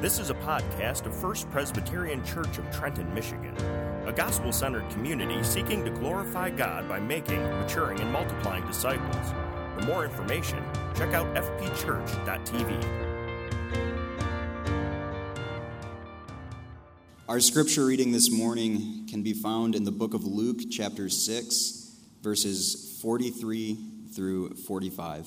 This is a podcast of First Presbyterian Church of Trenton, Michigan, a gospel centered community seeking to glorify God by making, maturing, and multiplying disciples. For more information, check out fpchurch.tv. Our scripture reading this morning can be found in the book of Luke, chapter 6, verses 43 through 45.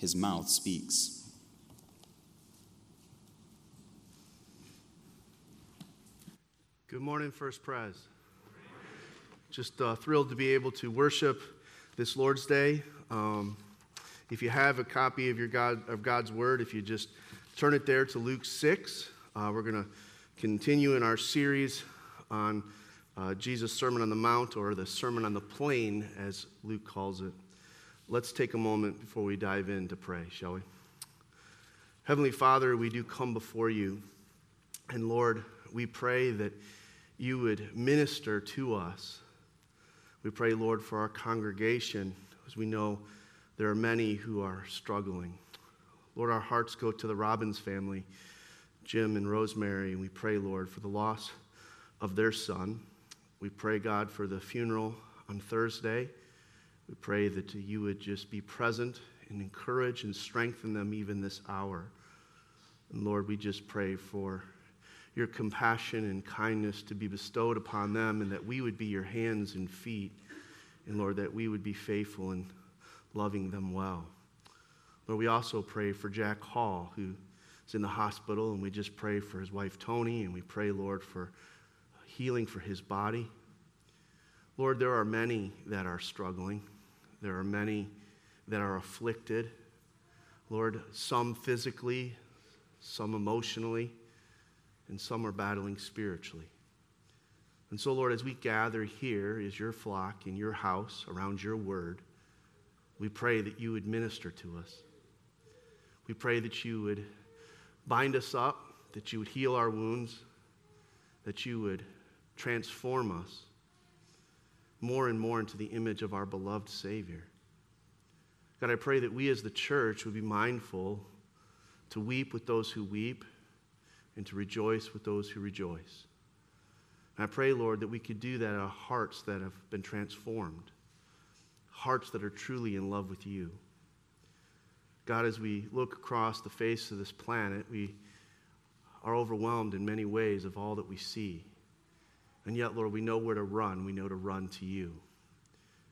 his mouth speaks. Good morning, First Pres. Just uh, thrilled to be able to worship this Lord's Day. Um, if you have a copy of your God of God's Word, if you just turn it there to Luke six, uh, we're going to continue in our series on uh, Jesus' Sermon on the Mount, or the Sermon on the Plain, as Luke calls it. Let's take a moment before we dive in to pray, shall we? Heavenly Father, we do come before you. And Lord, we pray that you would minister to us. We pray, Lord, for our congregation, as we know there are many who are struggling. Lord, our hearts go to the Robbins family, Jim and Rosemary, and we pray, Lord, for the loss of their son. We pray, God, for the funeral on Thursday. We pray that you would just be present and encourage and strengthen them even this hour. And Lord, we just pray for your compassion and kindness to be bestowed upon them and that we would be your hands and feet. And Lord, that we would be faithful in loving them well. Lord, we also pray for Jack Hall, who is in the hospital, and we just pray for his wife Tony, and we pray, Lord, for healing for his body. Lord, there are many that are struggling. There are many that are afflicted. Lord, some physically, some emotionally, and some are battling spiritually. And so, Lord, as we gather here as your flock in your house around your word, we pray that you would minister to us. We pray that you would bind us up, that you would heal our wounds, that you would transform us more and more into the image of our beloved Savior. God, I pray that we as the church would be mindful to weep with those who weep and to rejoice with those who rejoice. And I pray, Lord, that we could do that of hearts that have been transformed, hearts that are truly in love with you. God, as we look across the face of this planet, we are overwhelmed in many ways of all that we see. And yet, Lord, we know where to run. We know to run to you.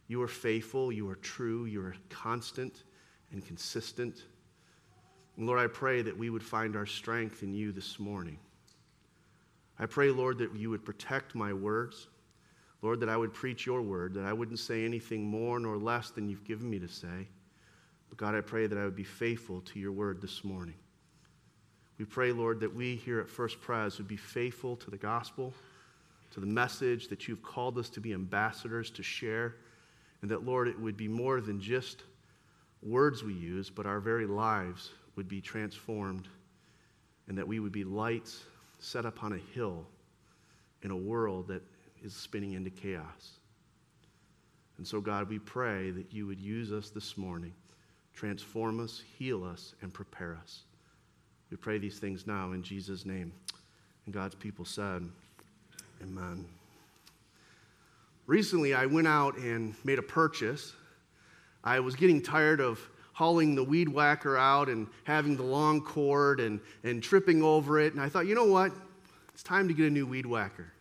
You are faithful, you are true, you are constant and consistent. And Lord, I pray that we would find our strength in you this morning. I pray, Lord, that you would protect my words. Lord, that I would preach your word, that I wouldn't say anything more nor less than you've given me to say. But God, I pray that I would be faithful to your word this morning. We pray, Lord, that we here at First Pres would be faithful to the gospel to the message that you've called us to be ambassadors to share. And that, Lord, it would be more than just words we use, but our very lives would be transformed. And that we would be lights set upon a hill in a world that is spinning into chaos. And so, God, we pray that you would use us this morning, transform us, heal us, and prepare us. We pray these things now in Jesus' name. And God's people said, Amen. Recently, I went out and made a purchase. I was getting tired of hauling the weed whacker out and having the long cord and, and tripping over it. And I thought, you know what? It's time to get a new weed whacker.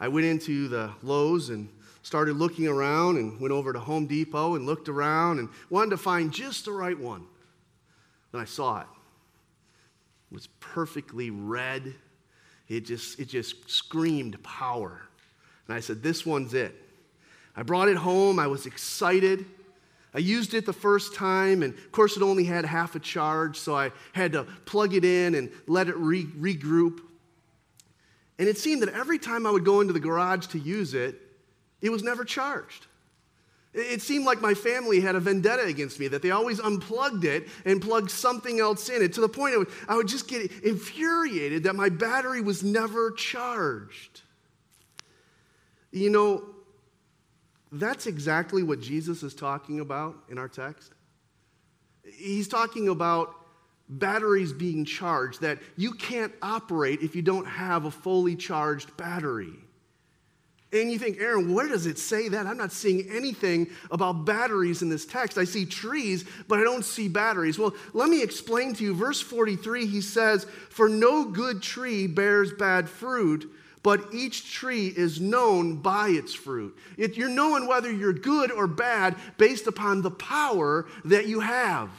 I went into the Lowe's and started looking around and went over to Home Depot and looked around and wanted to find just the right one. Then I saw it. It was perfectly red it just, it just screamed power. And I said, This one's it. I brought it home. I was excited. I used it the first time, and of course, it only had half a charge, so I had to plug it in and let it re- regroup. And it seemed that every time I would go into the garage to use it, it was never charged. It seemed like my family had a vendetta against me, that they always unplugged it and plugged something else in it to the point of I would just get infuriated that my battery was never charged. You know, that's exactly what Jesus is talking about in our text. He's talking about batteries being charged, that you can't operate if you don't have a fully charged battery. And you think, Aaron, where does it say that? I'm not seeing anything about batteries in this text. I see trees, but I don't see batteries. Well, let me explain to you. Verse 43, he says, For no good tree bears bad fruit, but each tree is known by its fruit. It, you're knowing whether you're good or bad based upon the power that you have.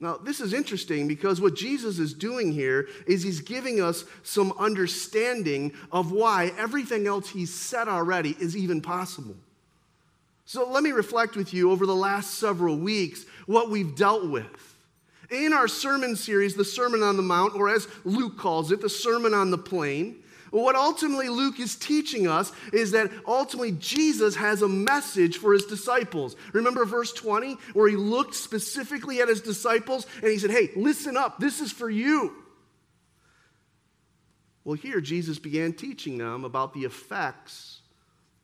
Now, this is interesting because what Jesus is doing here is he's giving us some understanding of why everything else he's said already is even possible. So, let me reflect with you over the last several weeks what we've dealt with. In our sermon series, the Sermon on the Mount, or as Luke calls it, the Sermon on the Plain, what ultimately Luke is teaching us is that ultimately Jesus has a message for his disciples. Remember verse 20, where he looked specifically at his disciples and he said, Hey, listen up, this is for you. Well, here Jesus began teaching them about the effects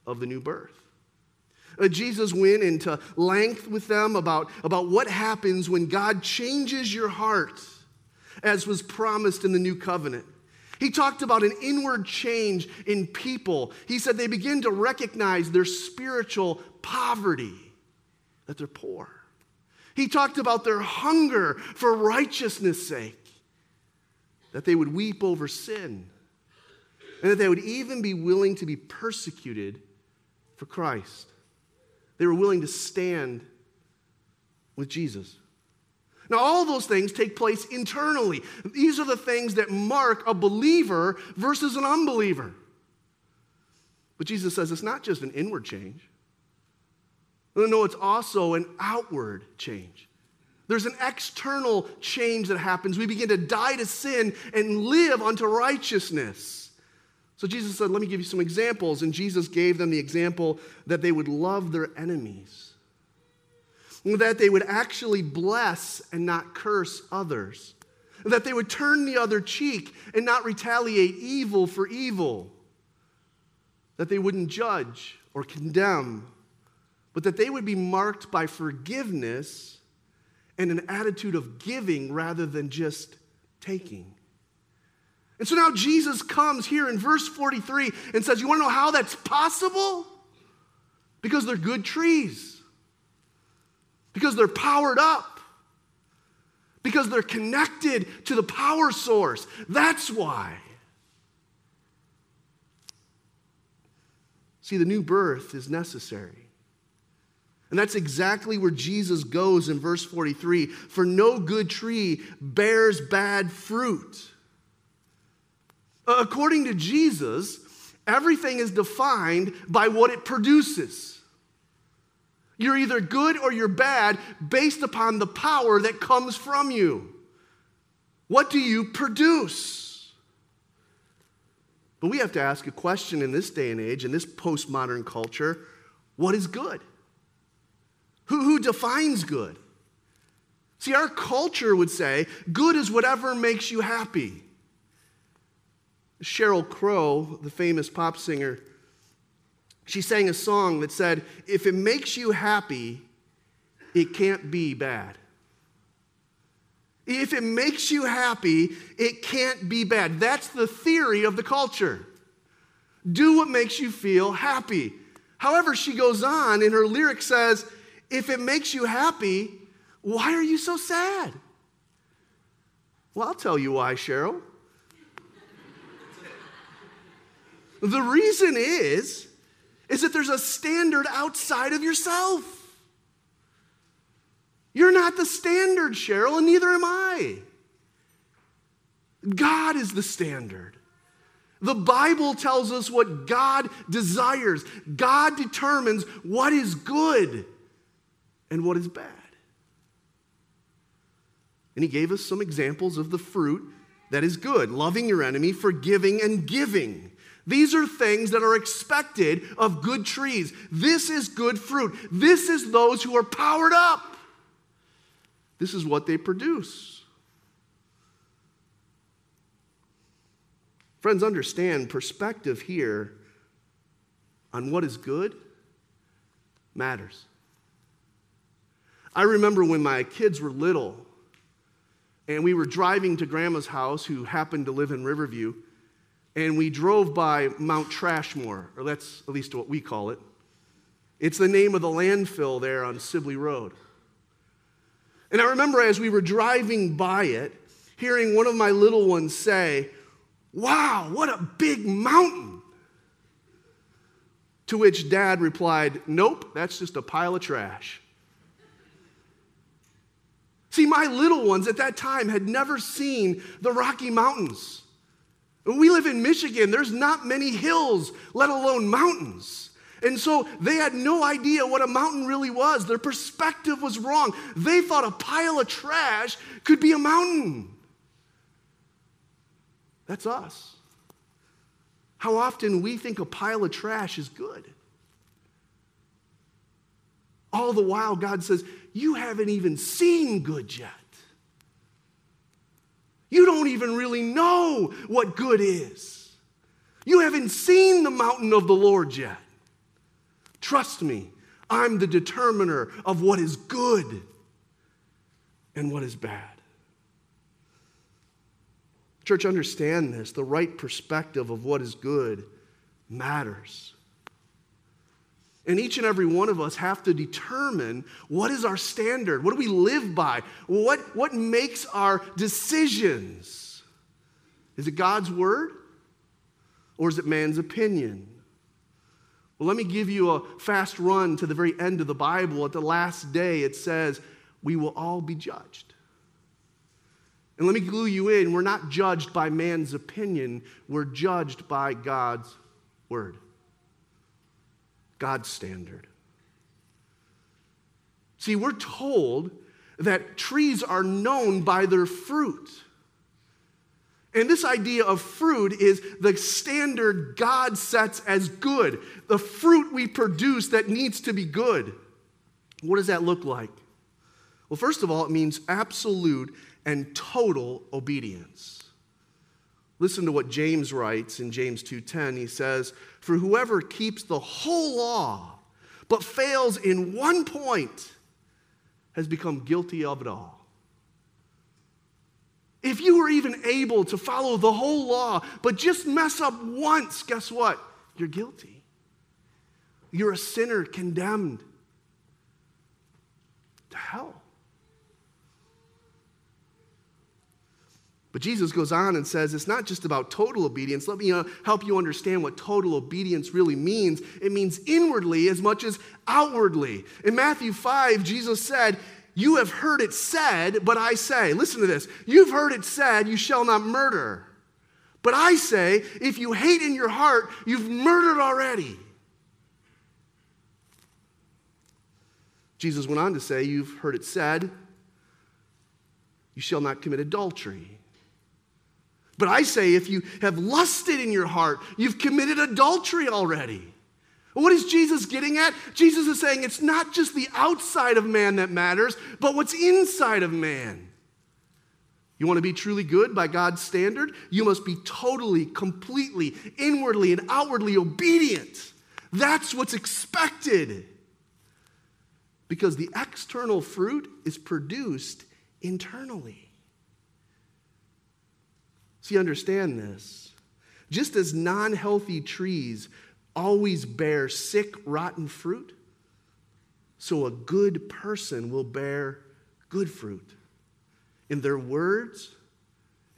of the new birth. Uh, Jesus went into length with them about, about what happens when God changes your heart, as was promised in the new covenant. He talked about an inward change in people. He said they begin to recognize their spiritual poverty, that they're poor. He talked about their hunger for righteousness' sake, that they would weep over sin, and that they would even be willing to be persecuted for Christ. They were willing to stand with Jesus. Now, all those things take place internally. These are the things that mark a believer versus an unbeliever. But Jesus says it's not just an inward change. No, it's also an outward change. There's an external change that happens. We begin to die to sin and live unto righteousness. So Jesus said, Let me give you some examples. And Jesus gave them the example that they would love their enemies that they would actually bless and not curse others, that they would turn the other cheek and not retaliate evil for evil, that they wouldn't judge or condemn, but that they would be marked by forgiveness and an attitude of giving rather than just taking. And so now Jesus comes here in verse 43 and says, You want to know how that's possible? Because they're good trees because they're powered up, because they're connected to the power source. That's why. See, the new birth is necessary. And that's exactly where Jesus goes in verse 43 For no good tree bears bad fruit. According to Jesus, everything is defined by what it produces. You're either good or you're bad based upon the power that comes from you. What do you produce? But we have to ask a question in this day and age, in this postmodern culture what is good? Who, who defines good? See, our culture would say good is whatever makes you happy. Sheryl Crow, the famous pop singer, she sang a song that said, If it makes you happy, it can't be bad. If it makes you happy, it can't be bad. That's the theory of the culture. Do what makes you feel happy. However, she goes on and her lyric says, If it makes you happy, why are you so sad? Well, I'll tell you why, Sheryl. the reason is is that there's a standard outside of yourself. You're not the standard, Sheryl, and neither am I. God is the standard. The Bible tells us what God desires. God determines what is good. and what is bad. And he gave us some examples of the fruit that is good loving your enemy, forgiving, and giving. These are things that are expected of good trees. This is good fruit. This is those who are powered up. This is what they produce. Friends, understand perspective here on what is good matters. I remember when my kids were little and we were driving to grandma's house, who happened to live in Riverview, and we drove by Mount Trashmore, or that's at least what we call it. It's the name of the landfill there on Sibley Road. And I remember as we were driving by it, hearing one of my little ones say, Wow, what a big mountain. To which dad replied, Nope, that's just a pile of trash. See, my little ones at that time had never seen the Rocky Mountains. We live in Michigan, there's not many hills, let alone mountains. And so they had no idea what a mountain really was. Their perspective was wrong. They thought a pile of trash could be a mountain. That's us. How often we think a pile of trash is good. All the while, God says, You haven't even seen good yet. You don't even really know what good is. You haven't seen the mountain of the Lord yet. Trust me, I'm the determiner of what is good and what is bad. Church, understand this. The right perspective of what is good matters. And each and every one of us have to determine what is our standard? What do we live by? What, what makes our decisions? Is it God's word or is it man's opinion? Well, let me give you a fast run to the very end of the Bible. At the last day, it says, We will all be judged. And let me glue you in we're not judged by man's opinion, we're judged by God's word, God's standard. See, we're told that trees are known by their fruit. And this idea of fruit is the standard God sets as good, the fruit we produce that needs to be good. What does that look like? Well, first of all, it means absolute and total obedience. Listen to what James writes in James 2:10. He says, "For whoever keeps the whole law but fails in one point has become guilty of it all." If you were even able to follow the whole law but just mess up once, guess what? You're guilty. You're a sinner condemned to hell. But Jesus goes on and says it's not just about total obedience. Let me uh, help you understand what total obedience really means. It means inwardly as much as outwardly. In Matthew 5, Jesus said, You have heard it said, but I say, listen to this. You've heard it said, You shall not murder. But I say, if you hate in your heart, you've murdered already. Jesus went on to say, You've heard it said, You shall not commit adultery. But I say, if you have lusted in your heart, you've committed adultery already. What is Jesus getting at? Jesus is saying it's not just the outside of man that matters, but what's inside of man. You want to be truly good by God's standard? You must be totally, completely, inwardly, and outwardly obedient. That's what's expected. Because the external fruit is produced internally. See, understand this. Just as non healthy trees always bear sick, rotten fruit, so a good person will bear good fruit. In their words,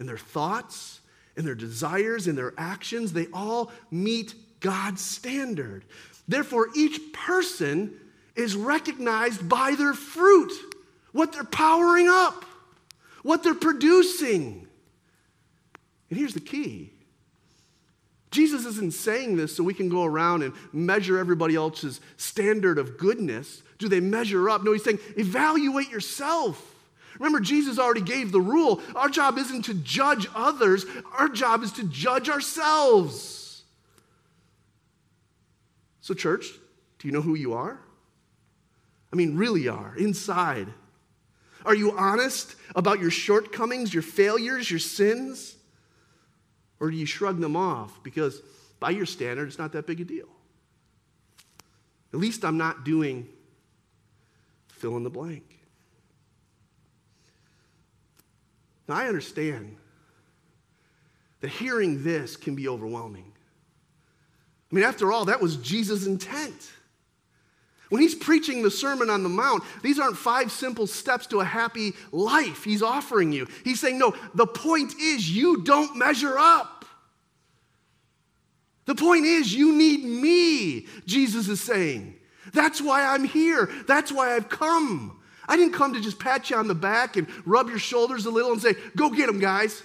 in their thoughts, in their desires, in their actions, they all meet God's standard. Therefore, each person is recognized by their fruit, what they're powering up, what they're producing. And here's the key Jesus isn't saying this so we can go around and measure everybody else's standard of goodness. Do they measure up? No, he's saying evaluate yourself. Remember, Jesus already gave the rule. Our job isn't to judge others, our job is to judge ourselves. So, church, do you know who you are? I mean, really are, inside. Are you honest about your shortcomings, your failures, your sins? Or do you shrug them off because, by your standard, it's not that big a deal? At least I'm not doing fill in the blank. Now, I understand that hearing this can be overwhelming. I mean, after all, that was Jesus' intent. When he's preaching the Sermon on the Mount, these aren't five simple steps to a happy life he's offering you. He's saying, no, the point is you don't measure up. The point is you need me, Jesus is saying. That's why I'm here. That's why I've come. I didn't come to just pat you on the back and rub your shoulders a little and say, go get them, guys.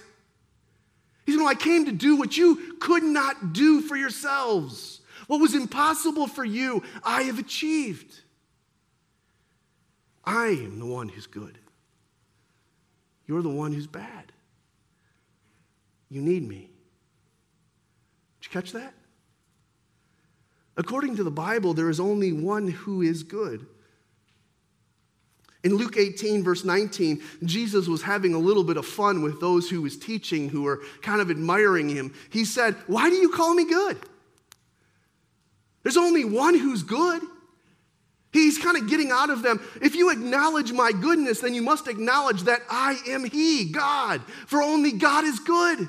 He's going, I came to do what you could not do for yourselves. What was impossible for you, I have achieved. I am the one who's good. You're the one who's bad. You need me. Did you catch that? According to the Bible, there is only one who is good. In Luke 18, verse 19, Jesus was having a little bit of fun with those who was teaching who were kind of admiring him. He said, Why do you call me good? There's only one who's good. He's kind of getting out of them. If you acknowledge my goodness, then you must acknowledge that I am He, God, for only God is good.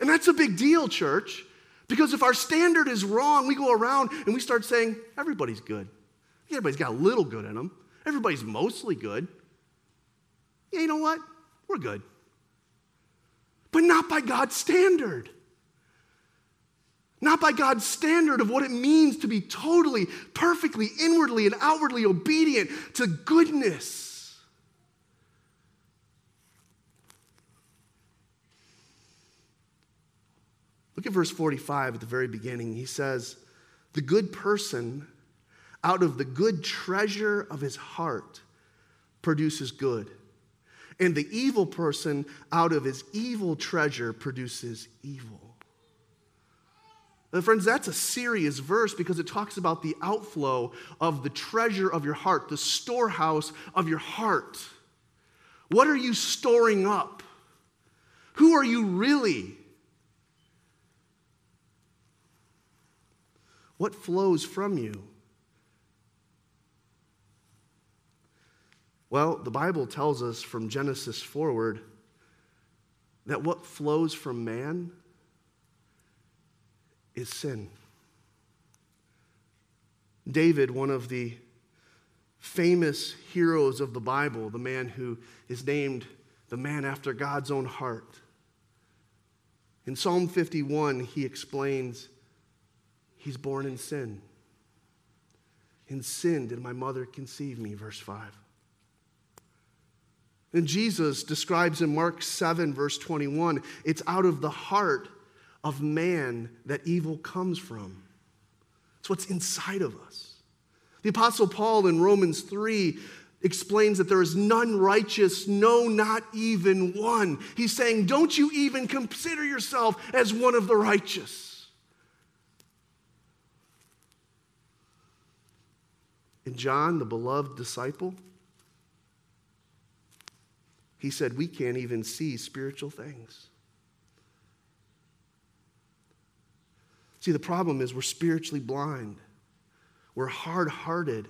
And that's a big deal, church, because if our standard is wrong, we go around and we start saying, everybody's good. Everybody's got a little good in them, everybody's mostly good. Yeah, you know what? We're good. But not by God's standard. Not by God's standard of what it means to be totally, perfectly, inwardly, and outwardly obedient to goodness. Look at verse 45 at the very beginning. He says, The good person, out of the good treasure of his heart, produces good. And the evil person, out of his evil treasure, produces evil. And friends, that's a serious verse because it talks about the outflow of the treasure of your heart, the storehouse of your heart. What are you storing up? Who are you really? What flows from you? Well, the Bible tells us from Genesis forward that what flows from man is sin. David, one of the famous heroes of the Bible, the man who is named the man after God's own heart. In Psalm 51, he explains he's born in sin. In sin did my mother conceive me, verse 5. And Jesus describes in Mark 7, verse 21, it's out of the heart of man that evil comes from. It's what's inside of us. The Apostle Paul in Romans 3 explains that there is none righteous, no, not even one. He's saying, Don't you even consider yourself as one of the righteous. And John, the beloved disciple, he said, We can't even see spiritual things. See, the problem is we're spiritually blind, we're hard hearted,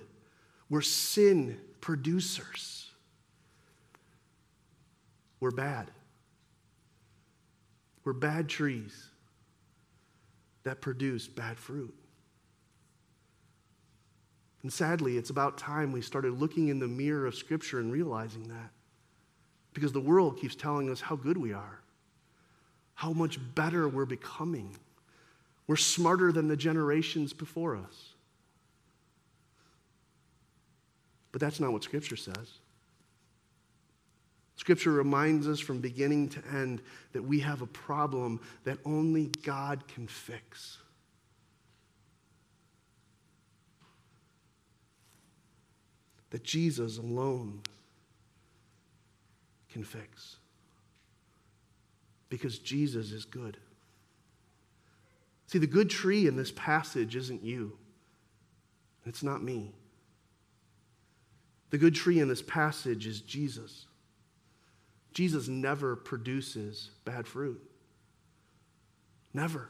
we're sin producers. We're bad. We're bad trees that produce bad fruit. And sadly, it's about time we started looking in the mirror of Scripture and realizing that. Because the world keeps telling us how good we are, how much better we're becoming. We're smarter than the generations before us. But that's not what Scripture says. Scripture reminds us from beginning to end that we have a problem that only God can fix. That Jesus alone can fix. Because Jesus is good. See, the good tree in this passage isn't you, it's not me. The good tree in this passage is Jesus. Jesus never produces bad fruit. Never.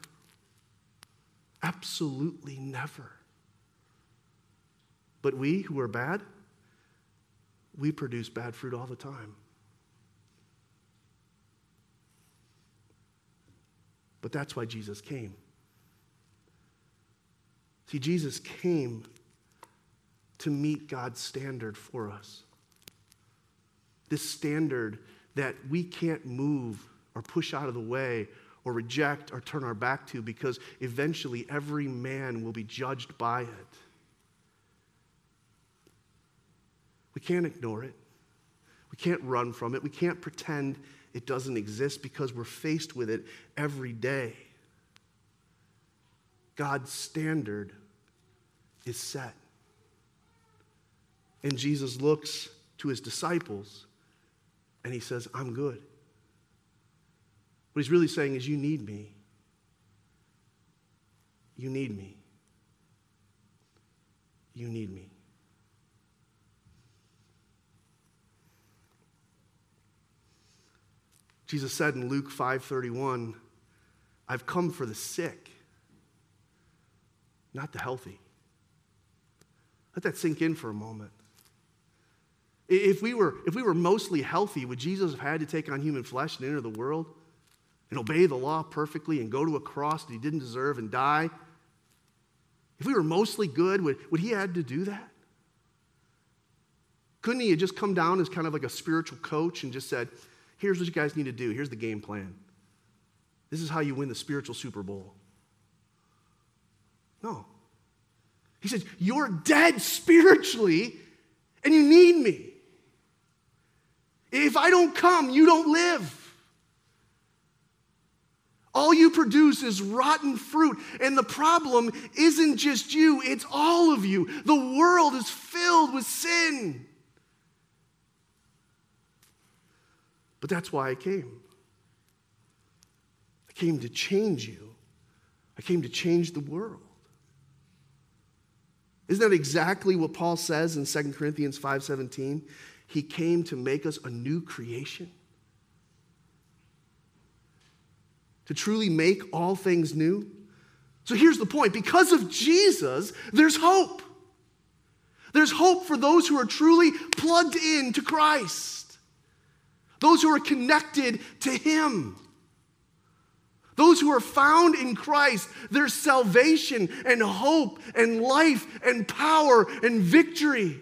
Absolutely never. But we who are bad, we produce bad fruit all the time. But that's why Jesus came. See, Jesus came to meet God's standard for us. This standard that we can't move or push out of the way or reject or turn our back to because eventually every man will be judged by it. We can't ignore it. We can't run from it. We can't pretend it doesn't exist because we're faced with it every day. God's standard is set. And Jesus looks to his disciples and he says, I'm good. What he's really saying is, You need me. You need me. You need me. Jesus said in Luke 5:31, I've come for the sick, not the healthy. Let that sink in for a moment. If we, were, if we were mostly healthy, would Jesus have had to take on human flesh and enter the world and obey the law perfectly and go to a cross that he didn't deserve and die? If we were mostly good, would, would he had to do that? Couldn't he have just come down as kind of like a spiritual coach and just said, here's what you guys need to do, here's the game plan. This is how you win the spiritual Super Bowl. No. He says, You're dead spiritually and you need me. If I don't come, you don't live. All you produce is rotten fruit. And the problem isn't just you, it's all of you. The world is filled with sin. But that's why I came. I came to change you, I came to change the world. Isn't that exactly what Paul says in 2 Corinthians 5:17? He came to make us a new creation. To truly make all things new. So here's the point because of Jesus, there's hope. There's hope for those who are truly plugged in to Christ, those who are connected to Him. Those who are found in Christ, their salvation and hope and life and power and victory.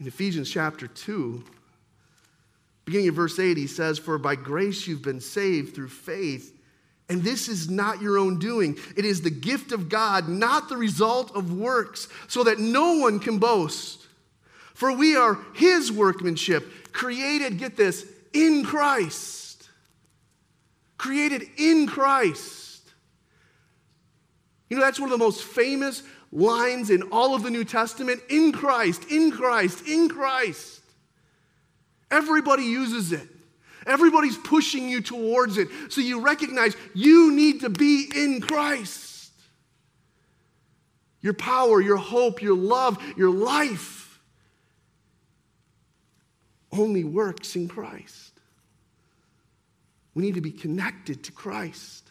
In Ephesians chapter 2, beginning of verse 8, he says, For by grace you've been saved through faith. And this is not your own doing. It is the gift of God, not the result of works, so that no one can boast. For we are his workmanship, created, get this, in Christ. Created in Christ. You know, that's one of the most famous lines in all of the New Testament in Christ, in Christ, in Christ. Everybody uses it. Everybody's pushing you towards it. So you recognize you need to be in Christ. Your power, your hope, your love, your life only works in Christ. We need to be connected to Christ.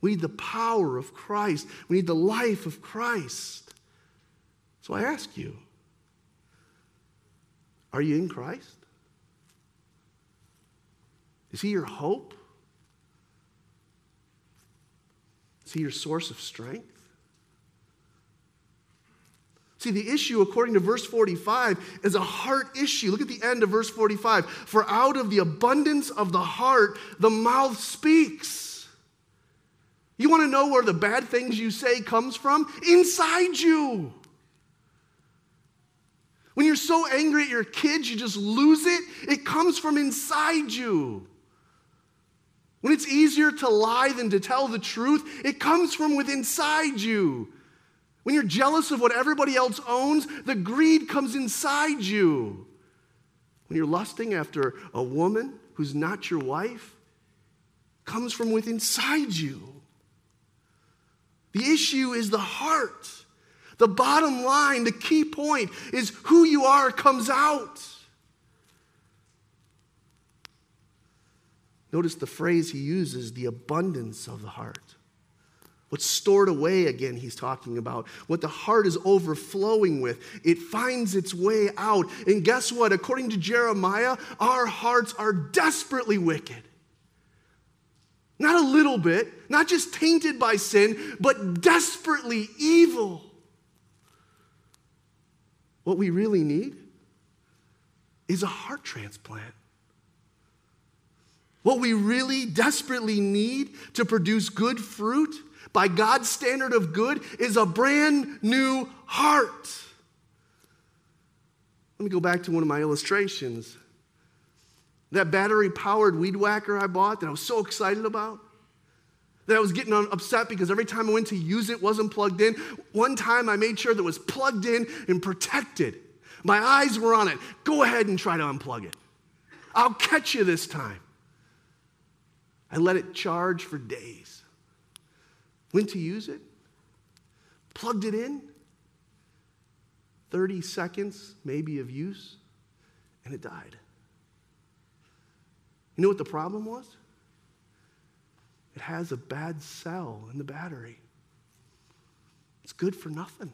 We need the power of Christ. We need the life of Christ. So I ask you are you in Christ? Is He your hope? Is He your source of strength? See, the issue, according to verse 45, is a heart issue. Look at the end of verse 45. For out of the abundance of the heart, the mouth speaks. You want to know where the bad things you say comes from? Inside you. When you're so angry at your kids, you just lose it. It comes from inside you. When it's easier to lie than to tell the truth, it comes from within inside you. When you're jealous of what everybody else owns, the greed comes inside you. When you're lusting after a woman who's not your wife, comes from within inside you. The issue is the heart. The bottom line, the key point is who you are comes out. Notice the phrase he uses the abundance of the heart. What's stored away, again, he's talking about. What the heart is overflowing with, it finds its way out. And guess what? According to Jeremiah, our hearts are desperately wicked. Not a little bit, not just tainted by sin, but desperately evil. What we really need is a heart transplant. What we really desperately need to produce good fruit by God's standard of good is a brand new heart. Let me go back to one of my illustrations. That battery powered weed whacker I bought that I was so excited about, that I was getting upset because every time I went to use it, wasn't plugged in. One time I made sure that it was plugged in and protected. My eyes were on it. Go ahead and try to unplug it. I'll catch you this time. I let it charge for days. Went to use it, plugged it in, 30 seconds maybe of use, and it died. You know what the problem was? It has a bad cell in the battery. It's good for nothing.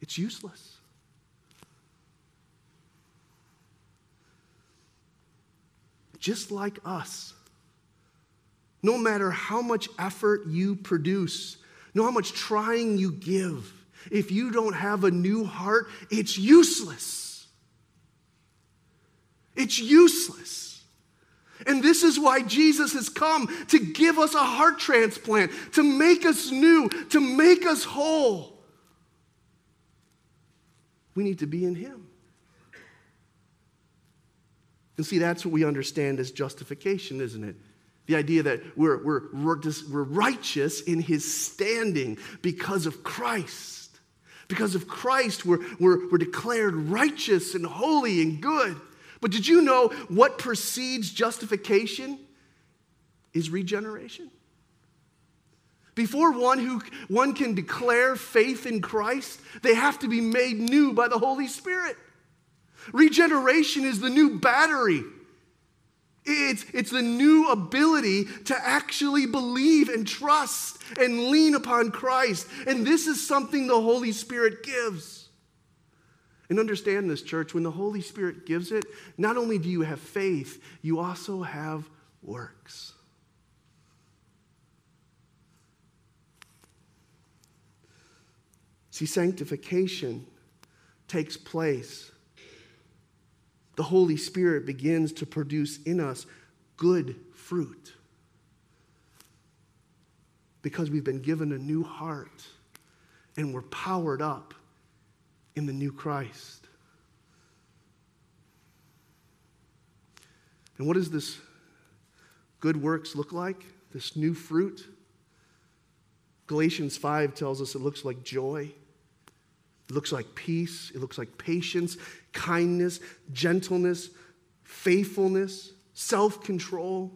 It's useless. just like us. No matter how much effort you produce, no how much trying you give, if you don't have a new heart, it's useless. It's useless. And this is why Jesus has come to give us a heart transplant, to make us new, to make us whole. We need to be in Him. And see, that's what we understand as justification, isn't it? The idea that we're, we're, we're, righteous in his standing because of Christ. Because of Christ, we're, we're, we're declared righteous and holy and good. But did you know what precedes justification is regeneration? Before one who one can declare faith in Christ, they have to be made new by the Holy Spirit. Regeneration is the new battery. It's, it's the new ability to actually believe and trust and lean upon Christ. And this is something the Holy Spirit gives. And understand this, church, when the Holy Spirit gives it, not only do you have faith, you also have works. See, sanctification takes place the Holy Spirit begins to produce in us good fruit. Because we've been given a new heart and we're powered up in the new Christ. And what does this good works look like? This new fruit? Galatians 5 tells us it looks like joy. It looks like peace. It looks like patience, kindness, gentleness, faithfulness, self control.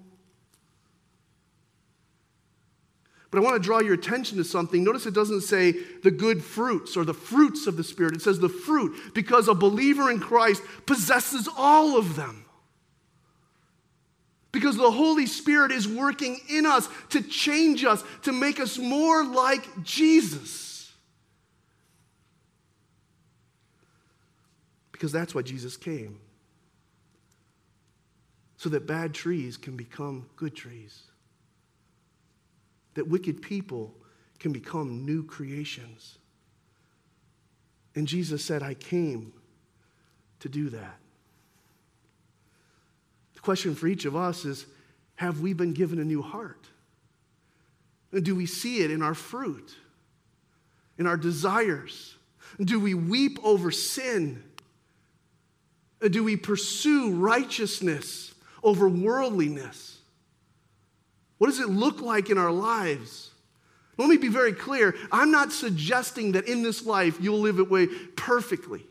But I want to draw your attention to something. Notice it doesn't say the good fruits or the fruits of the Spirit. It says the fruit because a believer in Christ possesses all of them. Because the Holy Spirit is working in us to change us, to make us more like Jesus. Because that's why Jesus came. So that bad trees can become good trees. That wicked people can become new creations. And Jesus said, I came to do that. The question for each of us is have we been given a new heart? Do we see it in our fruit, in our desires? Do we weep over sin? Uh, do we pursue righteousness over worldliness? What does it look like in our lives? Let me be very clear. I'm not suggesting that in this life you'll live it way perfectly.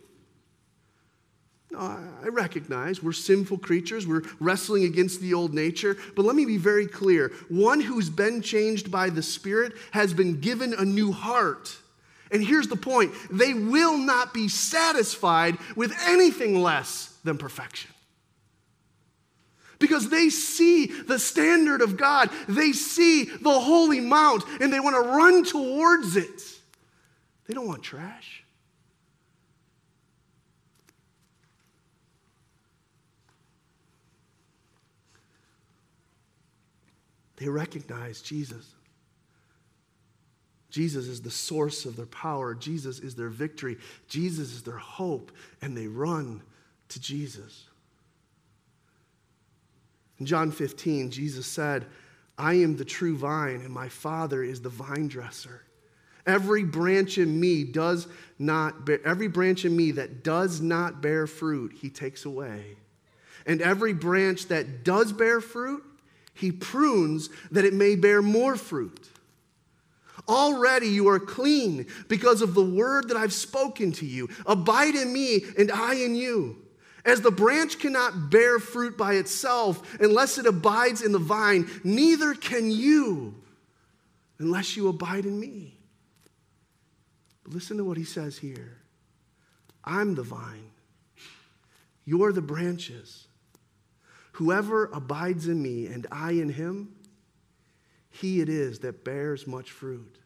No, I recognize we're sinful creatures. We're wrestling against the old nature. But let me be very clear. One who's been changed by the Spirit has been given a new heart. And here's the point they will not be satisfied with anything less than perfection. Because they see the standard of God, they see the holy mount, and they want to run towards it. They don't want trash. They recognize Jesus. Jesus is the source of their power. Jesus is their victory. Jesus is their hope. And they run to Jesus. In John 15, Jesus said, I am the true vine, and my Father is the vine dresser. Every branch in me does not bear, every branch in me that does not bear fruit, he takes away. And every branch that does bear fruit, he prunes that it may bear more fruit. Already you are clean because of the word that I've spoken to you. Abide in me, and I in you. As the branch cannot bear fruit by itself unless it abides in the vine, neither can you unless you abide in me. Listen to what he says here I'm the vine, you're the branches. Whoever abides in me and I in him, he it is that bears much fruit.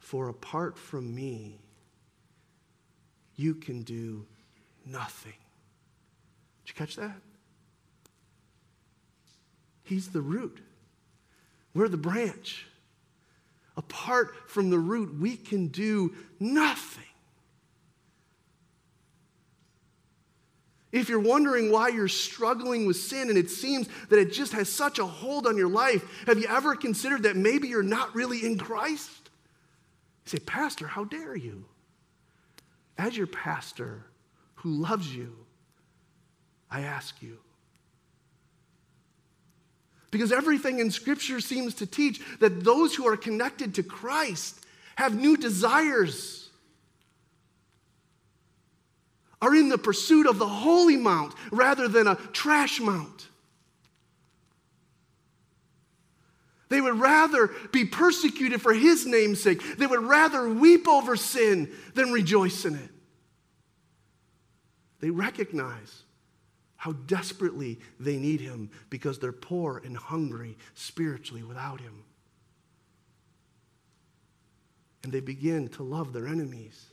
For apart from me, you can do nothing. Did you catch that? He's the root. We're the branch. Apart from the root, we can do nothing. If you're wondering why you're struggling with sin and it seems that it just has such a hold on your life, have you ever considered that maybe you're not really in Christ? You say, Pastor, how dare you? As your pastor who loves you, I ask you. Because everything in Scripture seems to teach that those who are connected to Christ have new desires are in the pursuit of the holy mount rather than a trash mount. They would rather be persecuted for his name's sake. They would rather weep over sin than rejoice in it. They recognize how desperately they need him because they're poor and hungry spiritually without him. And they begin to love their enemies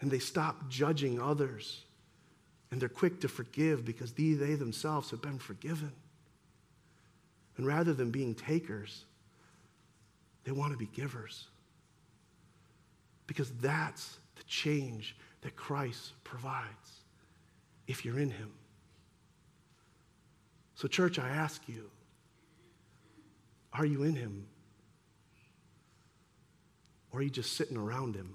and they stop judging others. And they're quick to forgive because they, they themselves have been forgiven. And rather than being takers, they want to be givers. Because that's the change that Christ provides if you're in Him. So, church, I ask you are you in Him? Or are you just sitting around Him?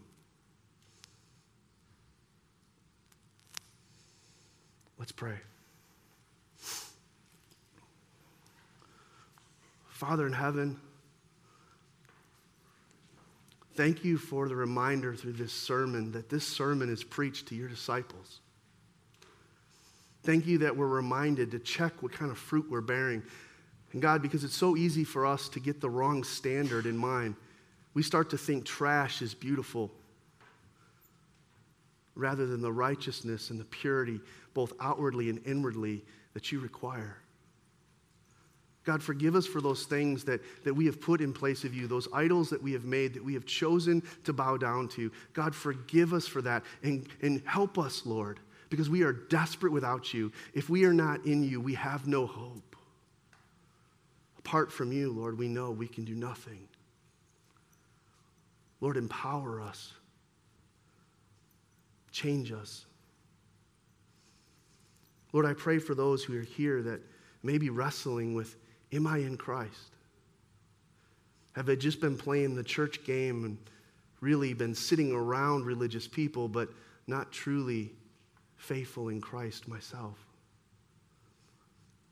Let's pray. Father in heaven, thank you for the reminder through this sermon that this sermon is preached to your disciples. Thank you that we're reminded to check what kind of fruit we're bearing. And God, because it's so easy for us to get the wrong standard in mind, we start to think trash is beautiful rather than the righteousness and the purity, both outwardly and inwardly, that you require. God, forgive us for those things that, that we have put in place of you, those idols that we have made, that we have chosen to bow down to. God, forgive us for that and, and help us, Lord, because we are desperate without you. If we are not in you, we have no hope. Apart from you, Lord, we know we can do nothing. Lord, empower us Change us. Lord, I pray for those who are here that may be wrestling with Am I in Christ? Have they just been playing the church game and really been sitting around religious people, but not truly faithful in Christ myself.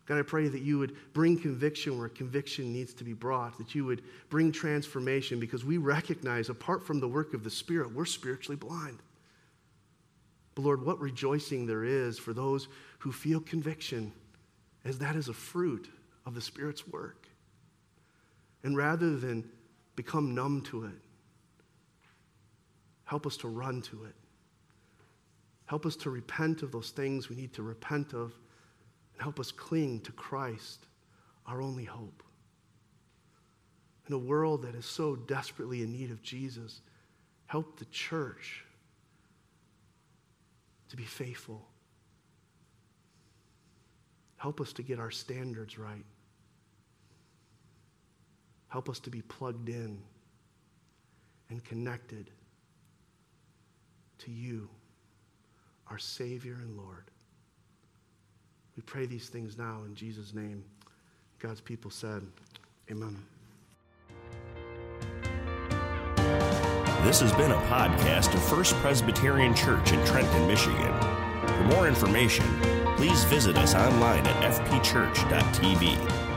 God, I pray that you would bring conviction where conviction needs to be brought, that you would bring transformation because we recognize, apart from the work of the Spirit, we're spiritually blind. But Lord, what rejoicing there is for those who feel conviction, as that is a fruit of the Spirit's work. And rather than become numb to it, help us to run to it. Help us to repent of those things we need to repent of and help us cling to Christ, our only hope. In a world that is so desperately in need of Jesus, help the church to be faithful. Help us to get our standards right. Help us to be plugged in and connected to you, our Savior and Lord. We pray these things now in Jesus' name. God's people said, Amen. This has been a podcast of First Presbyterian Church in Trenton, Michigan. For more information, please visit us online at fpchurch.tv.